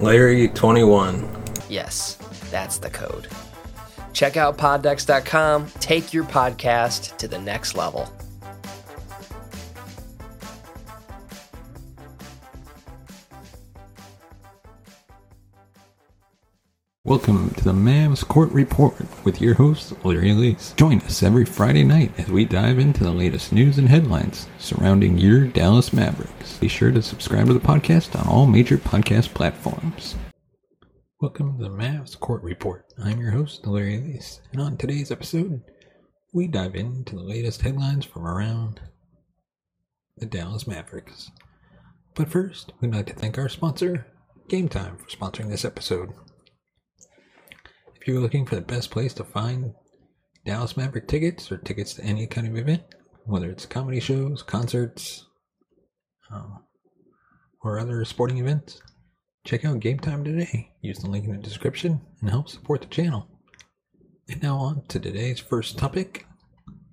Larry21. Yes, that's the code. Check out poddex.com. Take your podcast to the next level. Welcome to the Mavs Court Report with your host, Larry Elise. Join us every Friday night as we dive into the latest news and headlines surrounding your Dallas Mavericks. Be sure to subscribe to the podcast on all major podcast platforms. Welcome to the Mavs Court Report. I'm your host, Larry Elise, and on today's episode, we dive into the latest headlines from around the Dallas Mavericks. But first, we'd like to thank our sponsor, Game Time, for sponsoring this episode. If you're looking for the best place to find Dallas Maverick tickets or tickets to any kind of event, whether it's comedy shows, concerts, um, or other sporting events, check out Game Time today. Use the link in the description and help support the channel. And now on to today's first topic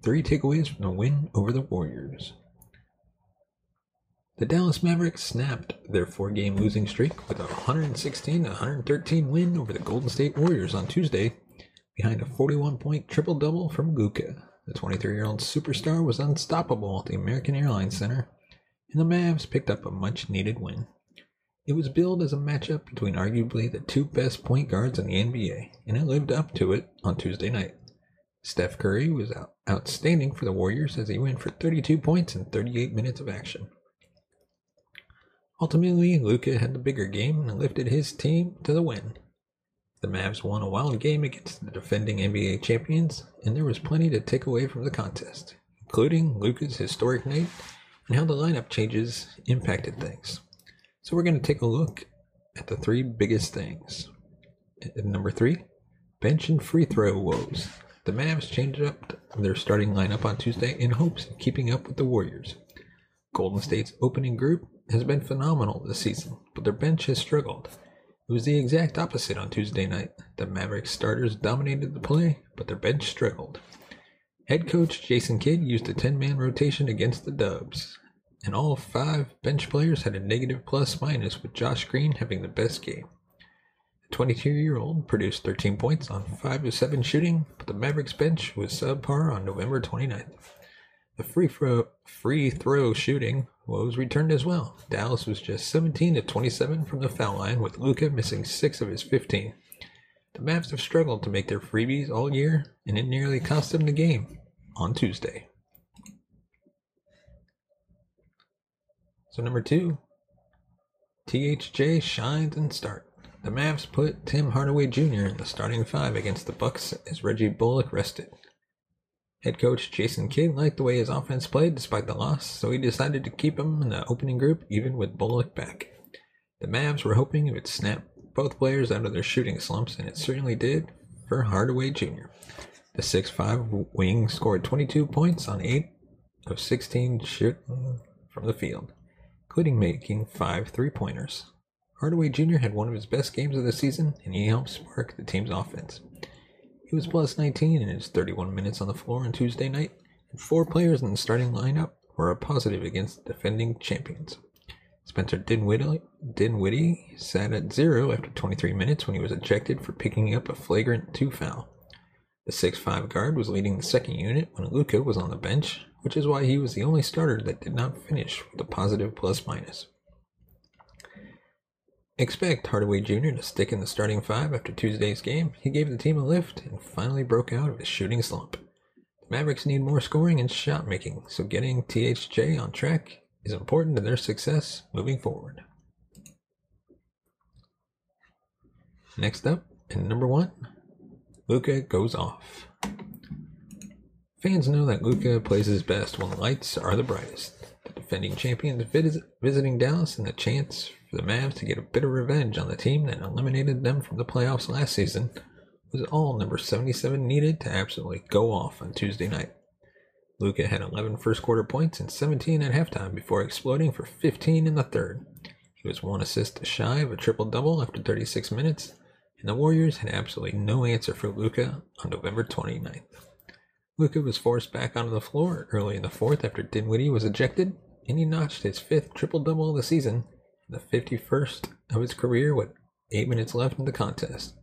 three takeaways from the win over the Warriors. The Dallas Mavericks snapped their four game losing streak with a 116 113 win over the Golden State Warriors on Tuesday behind a 41 point triple double from Luka. The 23 year old superstar was unstoppable at the American Airlines Center, and the Mavs picked up a much needed win. It was billed as a matchup between arguably the two best point guards in the NBA, and it lived up to it on Tuesday night. Steph Curry was out- outstanding for the Warriors as he went for 32 points in 38 minutes of action. Ultimately, Luka had the bigger game and lifted his team to the win. The Mavs won a wild game against the defending NBA champions, and there was plenty to take away from the contest, including Luka's historic night and how the lineup changes impacted things. So we're going to take a look at the three biggest things. At number three, bench and free throw woes. The Mavs changed up their starting lineup on Tuesday in hopes of keeping up with the Warriors. Golden State's opening group has been phenomenal this season, but their bench has struggled. It was the exact opposite on Tuesday night. The Mavericks starters dominated the play, but their bench struggled. Head coach Jason Kidd used a 10 man rotation against the Dubs, and all five bench players had a negative plus minus, with Josh Green having the best game. The 22 year old produced 13 points on 5 of 7 shooting, but the Mavericks bench was subpar on November 29th. The free throw, free throw shooting woes returned as well. Dallas was just 17 to 27 from the foul line, with Luka missing 6 of his 15. The Mavs have struggled to make their freebies all year, and it nearly cost them the game on Tuesday. So number two, THJ shines and start. The Mavs put Tim Hardaway Jr. in the starting five against the Bucks as Reggie Bullock rested. Head coach Jason Kidd liked the way his offense played despite the loss, so he decided to keep him in the opening group even with Bullock back. The Mavs were hoping it would snap both players out of their shooting slumps, and it certainly did for Hardaway Jr. The 6'5 wing scored 22 points on 8 of 16 shooting from the field, including making 5 three pointers. Hardaway Jr. had one of his best games of the season, and he helped spark the team's offense. He was plus 19 in his 31 minutes on the floor on Tuesday night, and four players in the starting lineup were a positive against defending champions. Spencer Dinwiddie, sat at zero after 23 minutes when he was ejected for picking up a flagrant two foul. The 6'5 guard was leading the second unit when Luka was on the bench, which is why he was the only starter that did not finish with a positive plus minus. Expect Hardaway Jr. to stick in the starting five after Tuesday's game. He gave the team a lift and finally broke out of his shooting slump. The Mavericks need more scoring and shot making, so getting THJ on track is important to their success moving forward. Next up, and number one, Luka goes off. Fans know that Luka plays his best when the lights are the brightest. The defending champions vis- visiting Dallas and the chance the Mavs to get a bit of revenge on the team that eliminated them from the playoffs last season was all number 77 needed to absolutely go off on Tuesday night. Luka had 11 first quarter points and 17 at halftime before exploding for 15 in the third. He was one assist shy of a triple double after 36 minutes, and the Warriors had absolutely no answer for Luka on November 29th. Luka was forced back onto the floor early in the fourth after Dinwiddie was ejected, and he notched his fifth triple double of the season, the 51st of his career with eight minutes left in the contest.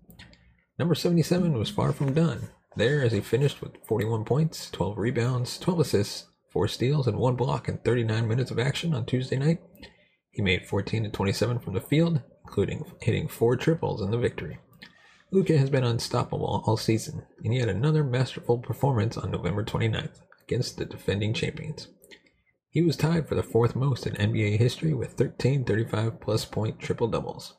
Number 77 was far from done there as he finished with 41 points, 12 rebounds, 12 assists, 4 steals, and 1 block in 39 minutes of action on Tuesday night. He made 14 to 27 from the field, including hitting 4 triples in the victory. Luka has been unstoppable all season, and he had another masterful performance on November 29th against the defending champions. He was tied for the fourth most in NBA history with 13 35 plus point triple doubles.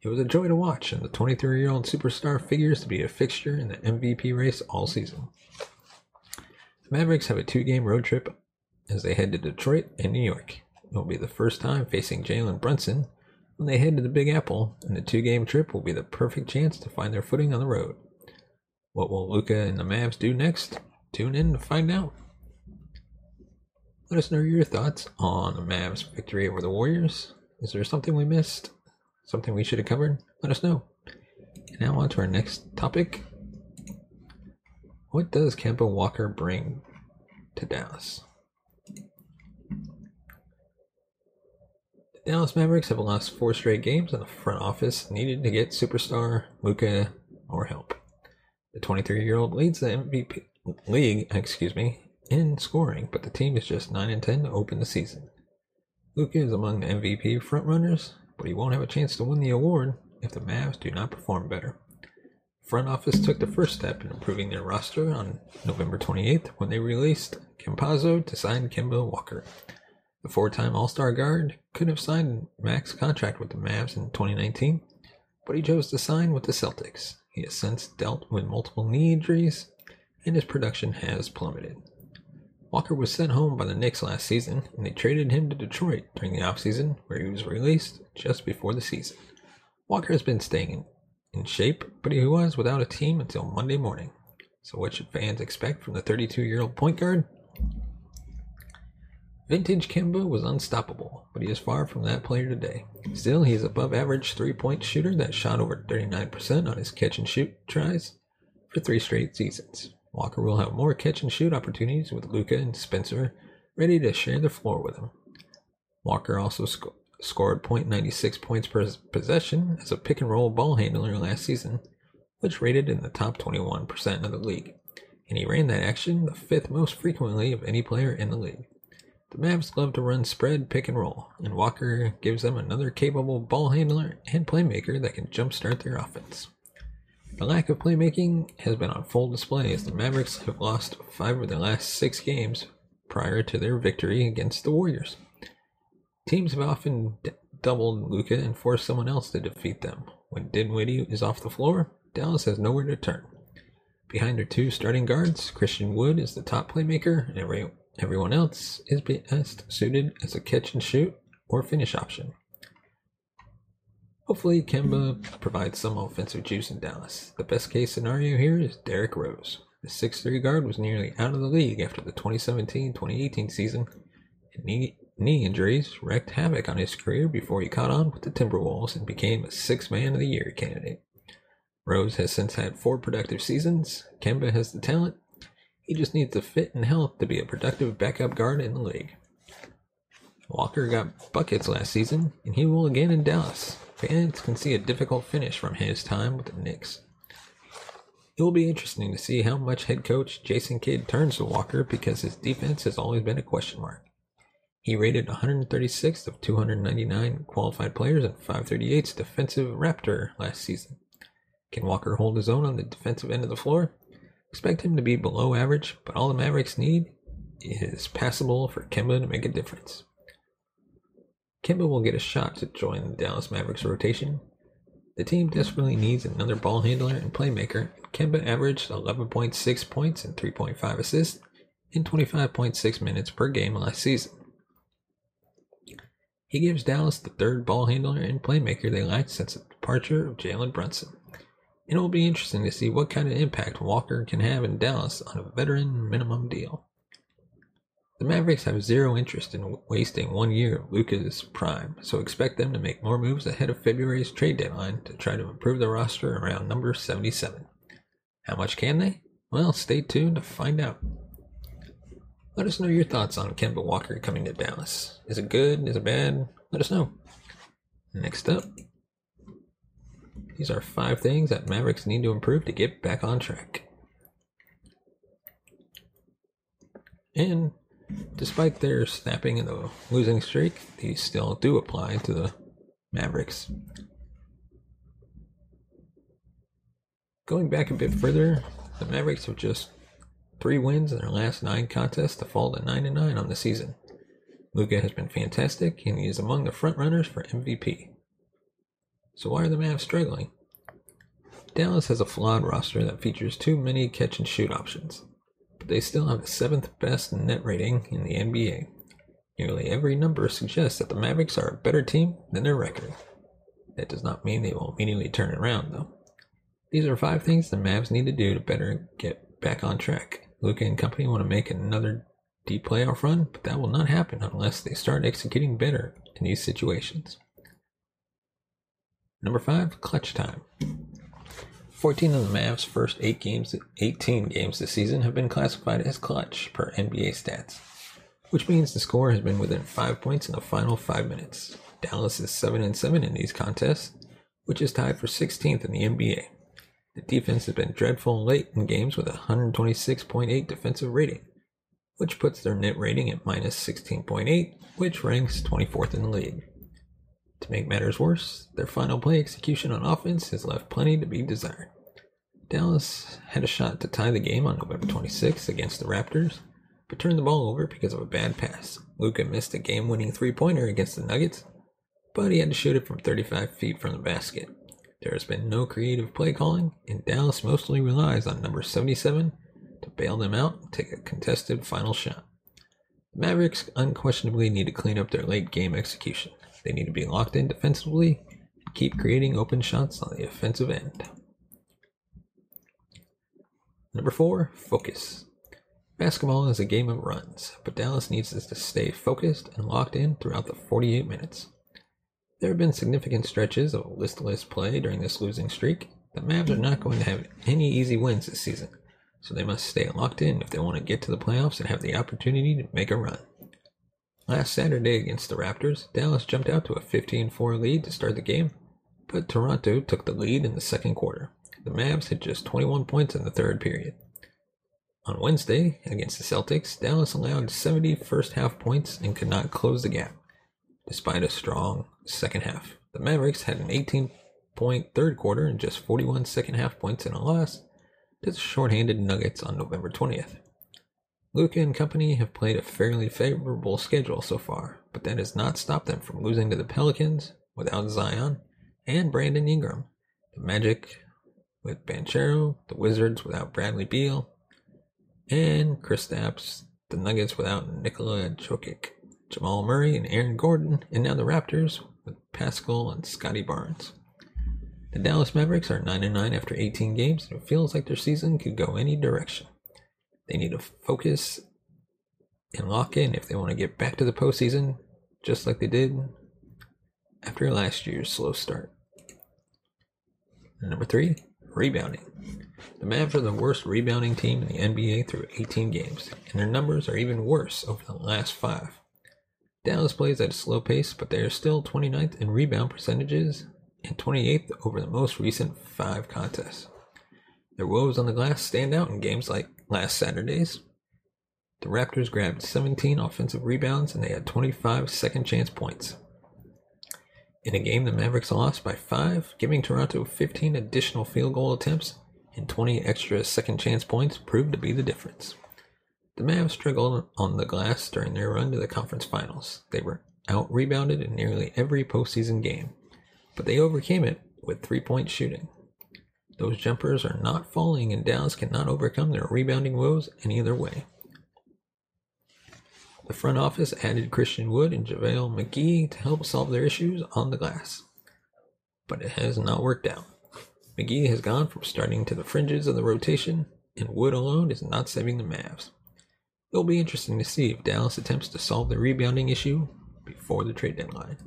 It was a joy to watch, and the 23 year old superstar figures to be a fixture in the MVP race all season. The Mavericks have a two game road trip as they head to Detroit and New York. It will be the first time facing Jalen Brunson when they head to the Big Apple, and the two game trip will be the perfect chance to find their footing on the road. What will Luka and the Mavs do next? Tune in to find out. Let us know your thoughts on the Mavs' victory over the Warriors. Is there something we missed? Something we should have covered? Let us know. And now on to our next topic. What does Kemba Walker bring to Dallas? The Dallas Mavericks have lost four straight games, and the front office needed to get superstar Luka more help. The 23-year-old leads the MVP league, excuse me, in scoring, but the team is just 9 and 10 to open the season. Luka is among the MVP frontrunners, but he won't have a chance to win the award if the Mavs do not perform better. Front office took the first step in improving their roster on November 28th when they released Campazzo to sign Kemba Walker. The four-time All-Star guard could have signed max contract with the Mavs in 2019, but he chose to sign with the Celtics. He has since dealt with multiple knee injuries, and his production has plummeted. Walker was sent home by the Knicks last season, and they traded him to Detroit during the offseason, where he was released just before the season. Walker has been staying in, shape, but he was without a team until Monday morning. So, what should fans expect from the 32 year old point guard? Vintage Kemba was unstoppable, but he is far from that player today. Still, he is above average three point shooter that shot over 39% on his catch and shoot tries for three straight seasons. Walker will have more catch and shoot opportunities with Luka and Spencer ready to share the floor with him. Walker also sc- scored .96 points per possession as a pick and roll ball handler last season, which rated in the top 21% of the league, and he ran that action the fifth most frequently of any player in the league. The Mavs love to run spread pick and roll, and Walker gives them another capable ball handler and playmaker that can jumpstart their offense. The lack of playmaking has been on full display as the Mavericks have lost five of their last six games prior to their victory against the Warriors. Teams have often d- doubled Luka and forced someone else to defeat them. When Dinwiddie is off the floor, Dallas has nowhere to turn. Behind their two starting guards, Christian Wood is the top playmaker, and every, everyone else is best suited as a catch and shoot or finish option. Hopefully, Kemba provides some offensive juice in Dallas. The best case scenario here is Derrick Rose. The 6'3 guard was nearly out of the league after the 2017 2018 season, knee, knee injuries wreaked havoc on his career before he caught on with the Timberwolves and became a six man of the year candidate. Rose has since had four productive seasons. Kemba has the talent. He just needs the fit and health to be a productive backup guard in the league. Walker got buckets last season, and he will again in Dallas. Fans can see a difficult finish from his time with the Knicks. It will be interesting to see how much head coach Jason Kidd turns to Walker because his defense has always been a question mark. He rated 136th of 299 qualified players and 538th defensive Raptor last season. Can Walker hold his own on the defensive end of the floor? Expect him to be below average, but all the Mavericks need is passable for Kemba to make a difference. Kemba will get a shot to join the Dallas Mavericks rotation. The team desperately needs another ball handler and playmaker. Kemba averaged 11.6 points and 3.5 assists in 25.6 minutes per game last season. He gives Dallas the third ball handler and playmaker they lacked since the departure of Jalen Brunson. And it will be interesting to see what kind of impact Walker can have in Dallas on a veteran minimum deal. The Mavericks have zero interest in wasting one year of Luka's prime, so expect them to make more moves ahead of February's trade deadline to try to improve the roster around number 77. How much can they? Well, stay tuned to find out. Let us know your thoughts on Kemba Walker coming to Dallas. Is it good? Is it bad? Let us know. Next up, these are five things that Mavericks need to improve to get back on track. And despite their snapping in the losing streak, these still do apply to the Mavericks. Going back a bit further, the Mavericks have just three wins in their last nine contests to fall to 9 and 9 on the season. Luka has been fantastic and he is among the front runners for MVP. So why are the Mavs struggling? Dallas has a flawed roster that features too many catch and shoot options, they still have the seventh best net rating in the NBA. Nearly every number suggests that the Mavericks are a better team than their record. That does not mean they will immediately turn around, though. These are five things the Mavs need to do to better get back on track. Luka and company want to make another deep playoff run, but that will not happen unless they start executing better in these situations. Number five, clutch time. 14 of the Mavs' first eight games, 18 games this season have been classified as clutch per NBA stats, which means the score has been within five points in the final five minutes. Dallas is 7 and 7 in these contests, which is tied for 16th in the NBA. The defense has been dreadful late in games with a 126.8 defensive rating, which puts their net rating at minus 16.8, which ranks 24th in the league. To make matters worse, their final play execution on offense has left plenty to be desired. Dallas had a shot to tie the game on November 26th against the Raptors, but turned the ball over because of a bad pass. Luka missed a game winning three pointer against the Nuggets, but he had to shoot it from 35 feet from the basket. There has been no creative play calling, and Dallas mostly relies on number 77 to bail them out and take a contested final shot. Mavericks unquestionably need to clean up their late game execution. They need to be locked in defensively and keep creating open shots on the offensive end. Number four, focus. Basketball is a game of runs, but Dallas needs us to stay focused and locked in throughout the 48 minutes. There have been significant stretches of listless play during this losing streak. The Mavs are not going to have any easy wins this season, so they must stay locked in if they want to get to the playoffs and have the opportunity to make a run. Last Saturday against the Raptors, Dallas jumped out to a 15 4 lead to start the game, but Toronto took the lead in the second quarter. The Mavs had just 21 points in the third period. On Wednesday, against the Celtics, Dallas allowed 70 first half points and could not close the gap despite a strong second half. The Mavericks had an 18 point third quarter and just 41 second half points in a loss to the shorthanded Nuggets on November 20th. Luka and company have played a fairly favorable schedule so far, but that has not stopped them from losing to the Pelicans without Zion and Brandon Ingram, the Magic with Banchero, the Wizards without Bradley Beal, and Chris Kristaps, the Nuggets without Nikola Jokic. Jamal Murray and Aaron Gordon, and now the Raptors with Pascal and Scottie Barnes. The Dallas Mavericks are 9 9 after 18 games, and it feels like their season could go any direction. They need to focus and lock in if they want to get back to the postseason, just like they did after last year's slow start. Number three, rebounding. The Mavs are the worst rebounding team in the NBA through 18 games, and their numbers are even worse over the last five. Dallas plays at a slow pace, but they are still 29th in rebound percentages and 28th over the most recent five contests. Their woes on the glass stand out in games like last Saturday's. The Raptors grabbed 17 offensive rebounds and they had 25 second chance points. In a game the Mavericks lost by 5, giving Toronto 15 additional field goal attempts and 20 extra second chance points proved to be the difference. The Mavs struggled on the glass during their run to the conference finals. They were out rebounded in nearly every postseason game, but they overcame it with three point shooting. Those jumpers are not falling, and Dallas cannot overcome their rebounding woes any other way. The front office added Christian Wood and JaVale McGee to help solve their issues on the glass. But it has not worked out. McGee has gone from starting to the fringes of the rotation, and Wood alone is not saving the Mavs. It'll be interesting to see if Dallas attempts to solve the rebounding issue before the trade deadline.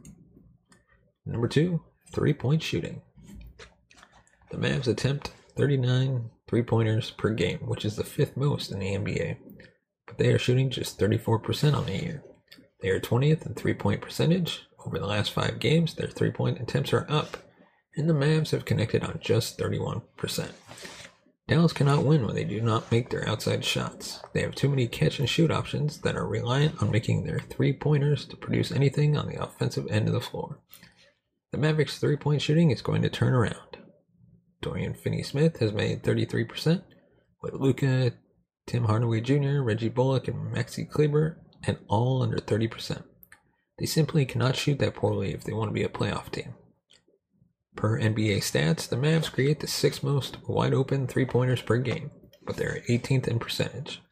Number two, three point shooting. The Mavs attempt 39 three pointers per game, which is the fifth most in the NBA, but they are shooting just 34% on the year. They are 20th in three point percentage. Over the last five games, their three point attempts are up, and the Mavs have connected on just 31%. Dallas cannot win when they do not make their outside shots. They have too many catch and shoot options that are reliant on making their three pointers to produce anything on the offensive end of the floor. The Mavericks' three point shooting is going to turn around. Dorian Finney Smith has made 33%, with Luka, Tim Hardaway Jr., Reggie Bullock, and Maxi Kleber and all under 30%. They simply cannot shoot that poorly if they want to be a playoff team. Per NBA stats, the Mavs create the sixth most wide open three pointers per game, but they're 18th in percentage.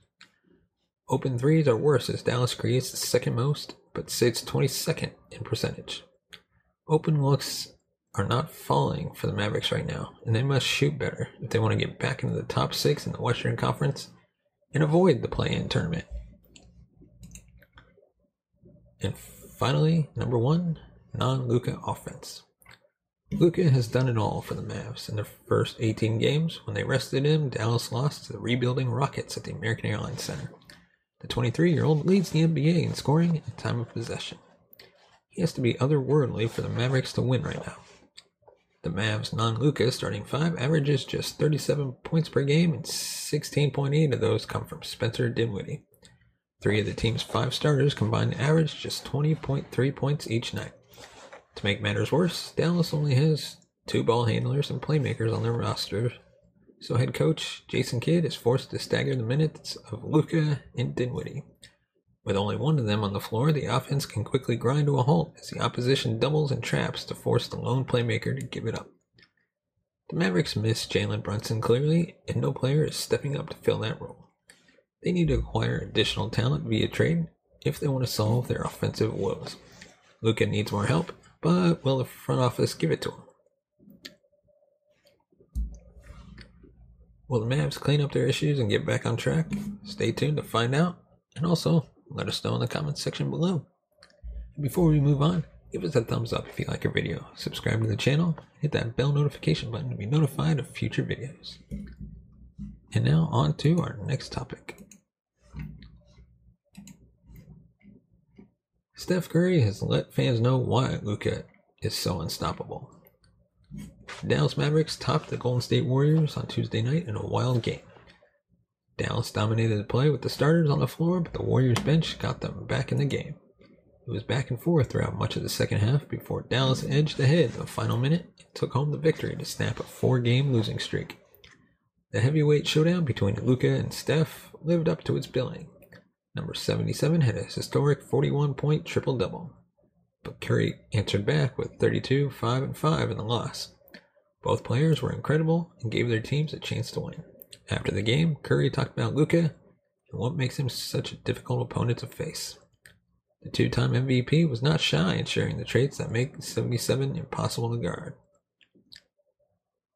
Open threes are worse as Dallas creates the second most, but sits 22nd in percentage. Open looks are not falling for the Mavericks right now, and they must shoot better if they want to get back into the top six in the Western Conference and avoid the play in tournament. And finally, number one, non Luka offense. Luka has done it all for the Mavs. In their first 18 games, when they rested him, Dallas lost to the rebuilding Rockets at the American Airlines Center. The 23 year old leads the NBA in scoring and time of possession. He has to be otherworldly for the Mavericks to win right now. The Mavs non Luka starting five averages just 37 points per game, and 16.8 of those come from Spencer Dinwiddie. Three of the team's five starters combined average just 20.3 points each night. To make matters worse, Dallas only has two ball handlers and playmakers on their roster, so head coach Jason Kidd is forced to stagger the minutes of Luka and Dinwiddie. With only one of them on the floor, the offense can quickly grind to a halt as the opposition doubles and traps to force the lone playmaker to give it up. The Mavericks miss Jalen Brunson clearly, and no player is stepping up to fill that role. They need to acquire additional talent via trade if they want to solve their offensive woes. Luka needs more help, but will the front office give it to him? Will the Mavs clean up their issues and get back on track? Stay tuned to find out. And also, let us know in the comments section below. And before we move on, give us a thumbs up if you like our video, subscribe to the channel, hit that bell notification button to be notified of future videos. And now on to our next topic. Steph Curry has let fans know why Luka is so unstoppable. Dallas Mavericks topped the Golden State Warriors on Tuesday night in a wild game. Dallas dominated the play with the starters on the floor, but the Warriors bench got them back in the game. It was back and forth throughout much of the second half before Dallas edged ahead in the final minute and took home the victory to snap a four game losing streak. The heavyweight showdown between Luka and Steph lived up to its billing. Number 77 had a historic 41 point triple double, but Curry answered back with 32, 5, and 5 in the loss. Both players were incredible and gave their teams a chance to win. After the game, Curry talked about Luka and what makes him such a difficult opponent to face. The two time MVP was not shy in sharing the traits that make 77 impossible to guard.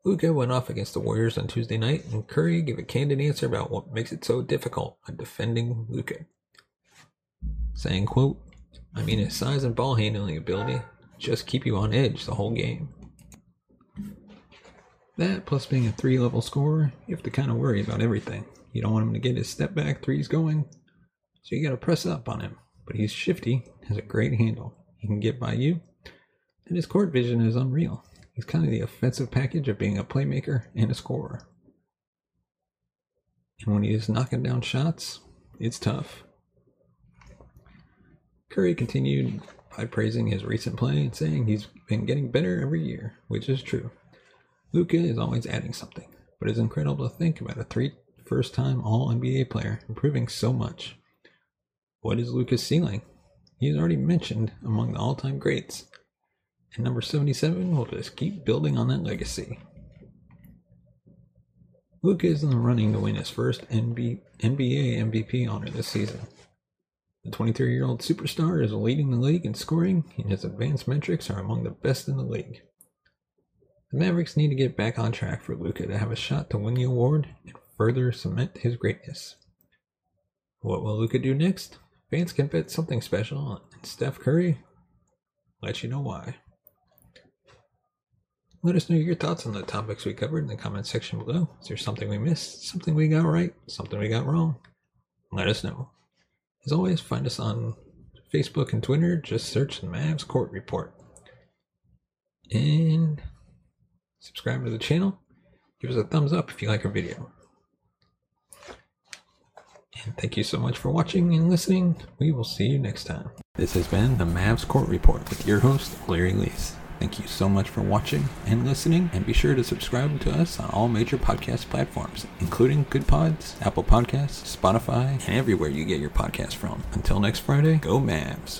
Luka went off against the Warriors on Tuesday night, and Curry gave a candid answer about what makes it so difficult on defending Luka. Saying, quote, I mean his size and ball handling ability just keep you on edge the whole game. That, plus being a three level scorer, you have to kind of worry about everything. You don't want him to get his step back threes going, so you got to press up on him. But he's shifty, has a great handle. He can get by you, and his court vision is unreal. He's kind of the offensive package of being a playmaker and a scorer. And when he is knocking down shots, it's tough. Curry continued by praising his recent play and saying he's been getting better every year, which is true. Luka is always adding something, but it's incredible to think about a three first time All NBA player improving so much. What is Luka's ceiling? He is already mentioned among the all time greats, and number 77 will just keep building on that legacy. Luka is in the running to win his first NBA MVP honor this season. The 23 year old superstar is leading the league in scoring, and his advanced metrics are among the best in the league. The Mavericks need to get back on track for Luka to have a shot to win the award and further cement his greatness. What will Luka do next? Fans can bet something special, and Steph Curry let you know why. Let us know your thoughts on the topics we covered in the comment section below. Is there something we missed? Something we got right? Something we got wrong? Let us know. As always, find us on Facebook and Twitter. Just search the Mavs Court Report. And subscribe to the channel. Give us a thumbs up if you like our video. And thank you so much for watching and listening. We will see you next time. This has been the Mavs Court Report with your host, Larry Leese. Thank you so much for watching and listening, and be sure to subscribe to us on all major podcast platforms, including Good Pods, Apple Podcasts, Spotify, and everywhere you get your podcast from. Until next Friday, go Mavs.